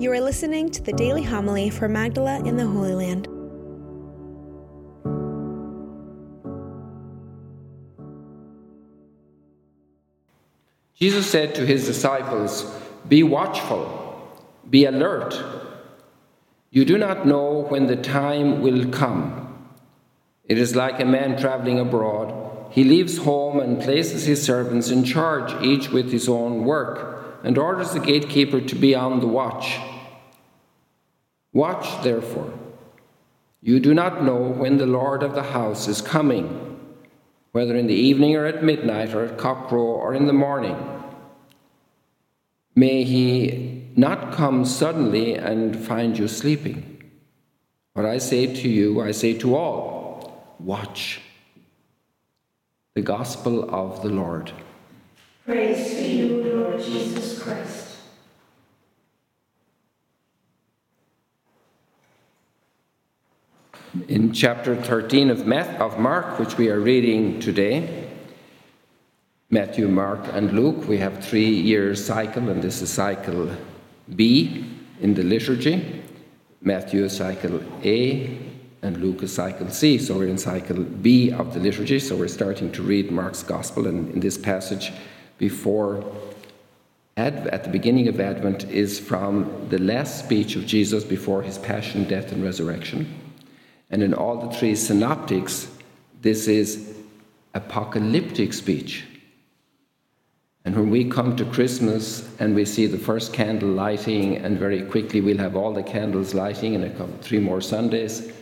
You are listening to the daily homily for Magdala in the Holy Land. Jesus said to his disciples, Be watchful, be alert. You do not know when the time will come. It is like a man traveling abroad. He leaves home and places his servants in charge, each with his own work, and orders the gatekeeper to be on the watch. Watch, therefore. You do not know when the Lord of the house is coming, whether in the evening or at midnight or at cockcrow or in the morning. May he not come suddenly and find you sleeping. What I say to you, I say to all watch. The Gospel of the Lord. Praise to you, Lord Jesus Christ. In chapter 13 of, of Mark, which we are reading today. Matthew, Mark, and Luke. We have three year cycle, and this is cycle B in the liturgy. Matthew is cycle A, and Luke is cycle C. So we're in cycle B of the liturgy. So we're starting to read Mark's Gospel, and in this passage, before at the beginning of Advent, is from the last speech of Jesus before his passion, death, and resurrection. And in all the three synoptics, this is apocalyptic speech. And when we come to Christmas and we see the first candle lighting, and very quickly we'll have all the candles lighting in a couple, three more Sundays,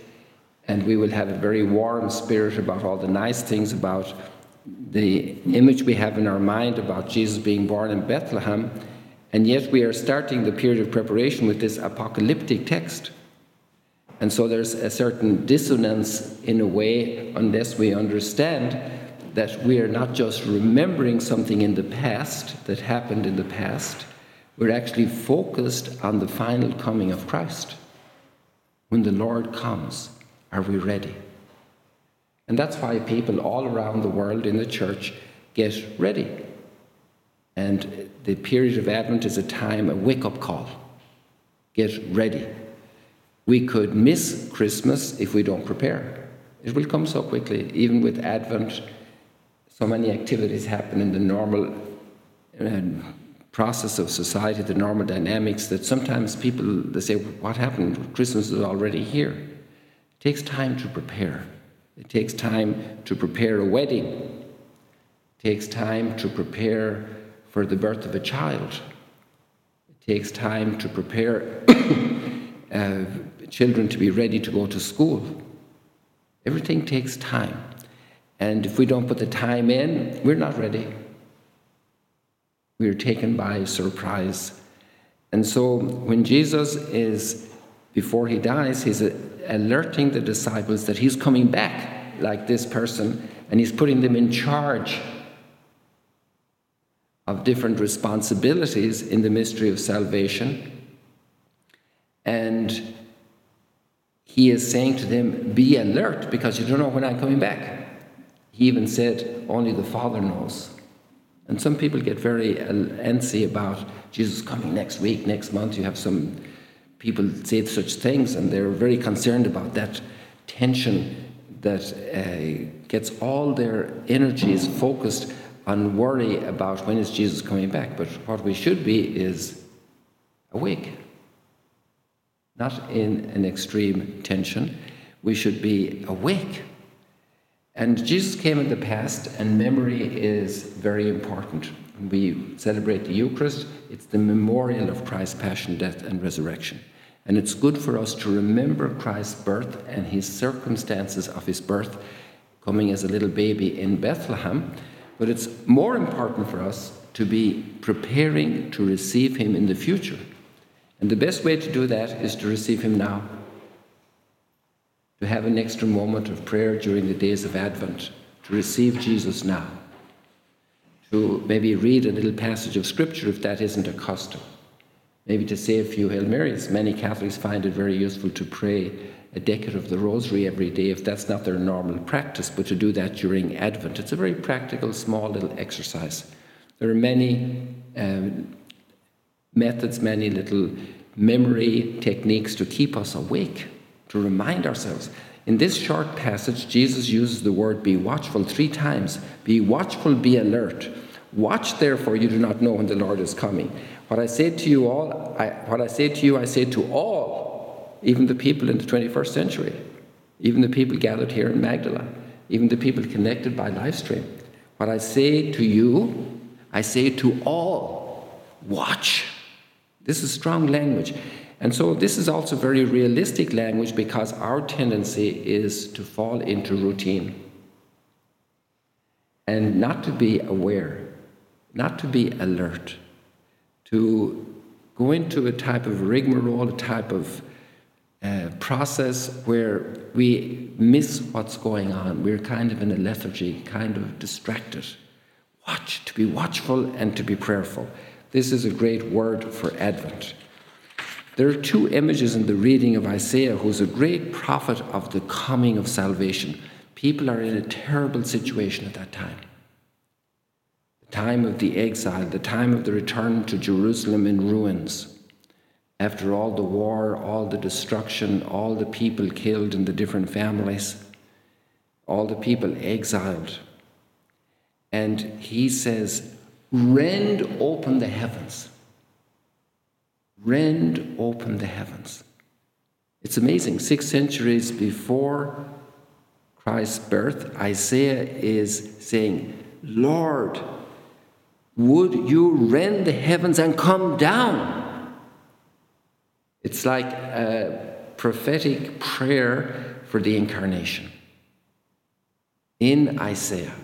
and we will have a very warm spirit about all the nice things about the image we have in our mind about Jesus being born in Bethlehem, and yet we are starting the period of preparation with this apocalyptic text. And so there's a certain dissonance in a way, unless we understand that we are not just remembering something in the past that happened in the past, we're actually focused on the final coming of Christ. When the Lord comes, are we ready? And that's why people all around the world in the church get ready. And the period of Advent is a time, a wake up call. Get ready. We could miss Christmas if we don't prepare. It will come so quickly, even with Advent. So many activities happen in the normal uh, process of society, the normal dynamics, that sometimes people they say, "What happened? Christmas is already here." It takes time to prepare. It takes time to prepare a wedding. It takes time to prepare for the birth of a child. It takes time to prepare uh, children to be ready to go to school. Everything takes time. And if we don't put the time in, we're not ready. We're taken by surprise. And so when Jesus is, before he dies, he's alerting the disciples that he's coming back like this person and he's putting them in charge of different responsibilities in the mystery of salvation. And he is saying to them, Be alert because you don't know when I'm coming back. He even said, Only the Father knows. And some people get very antsy about Jesus coming next week, next month. You have some people say such things, and they're very concerned about that tension that uh, gets all their energies focused on worry about when is Jesus coming back. But what we should be is awake not in an extreme tension. We should be awake. And Jesus came in the past, and memory is very important. We celebrate the Eucharist, it's the memorial of Christ's passion, death, and resurrection. And it's good for us to remember Christ's birth and his circumstances of his birth, coming as a little baby in Bethlehem. But it's more important for us to be preparing to receive him in the future and the best way to do that is to receive Him now. To have an extra moment of prayer during the days of Advent, to receive Jesus now. To maybe read a little passage of Scripture if that isn't a custom. Maybe to say a few Hail Marys. Many Catholics find it very useful to pray a decade of the Rosary every day if that's not their normal practice, but to do that during Advent. It's a very practical, small little exercise. There are many um, methods, many little memory techniques to keep us awake, to remind ourselves. In this short passage, Jesus uses the word be watchful three times. Be watchful, be alert. Watch, therefore, you do not know when the Lord is coming. What I say to you all, I, what I say to you, I say to all, even the people in the 21st century, even the people gathered here in Magdala, even the people connected by live stream. What I say to you, I say to all, watch. This is strong language. And so, this is also very realistic language because our tendency is to fall into routine and not to be aware, not to be alert, to go into a type of rigmarole, a type of uh, process where we miss what's going on. We're kind of in a lethargy, kind of distracted. Watch, to be watchful and to be prayerful. This is a great word for Advent. There are two images in the reading of Isaiah, who's a great prophet of the coming of salvation. People are in a terrible situation at that time. The time of the exile, the time of the return to Jerusalem in ruins. After all the war, all the destruction, all the people killed in the different families, all the people exiled. And he says, Rend open the heavens. Rend open the heavens. It's amazing. Six centuries before Christ's birth, Isaiah is saying, Lord, would you rend the heavens and come down? It's like a prophetic prayer for the incarnation in Isaiah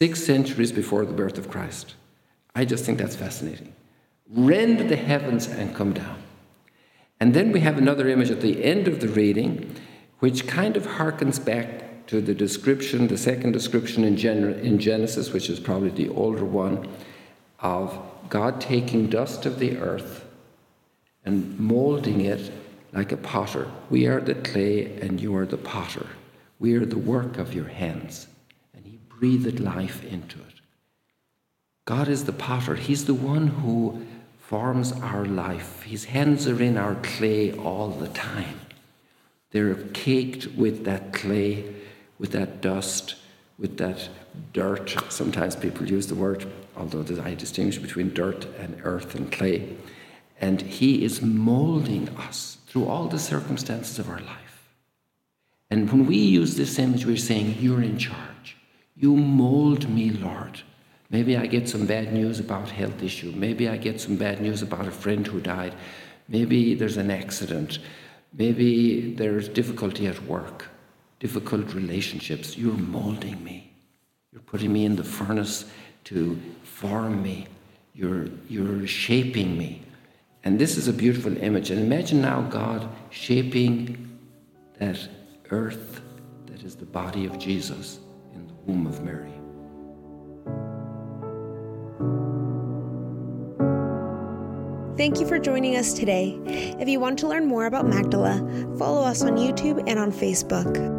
six centuries before the birth of Christ. I just think that's fascinating. Rend the heavens and come down. And then we have another image at the end of the reading, which kind of harkens back to the description, the second description in, Gen- in Genesis, which is probably the older one, of God taking dust of the earth and molding it like a potter. We are the clay and you are the potter. We are the work of your hands breathed life into it. God is the potter, He's the one who forms our life. His hands are in our clay all the time. They're caked with that clay, with that dust, with that dirt. Sometimes people use the word, although I distinguish between dirt and earth and clay. And He is molding us through all the circumstances of our life. And when we use this image, we're saying, You're in charge. You mold me, Lord. Maybe I get some bad news about health issue. Maybe I get some bad news about a friend who died. Maybe there's an accident. Maybe there's difficulty at work, difficult relationships. You're molding me. You're putting me in the furnace to form me. You're, you're shaping me. And this is a beautiful image. And imagine now God shaping that earth that is the body of Jesus womb of Mary. Thank you for joining us today. If you want to learn more about Magdala, follow us on YouTube and on Facebook.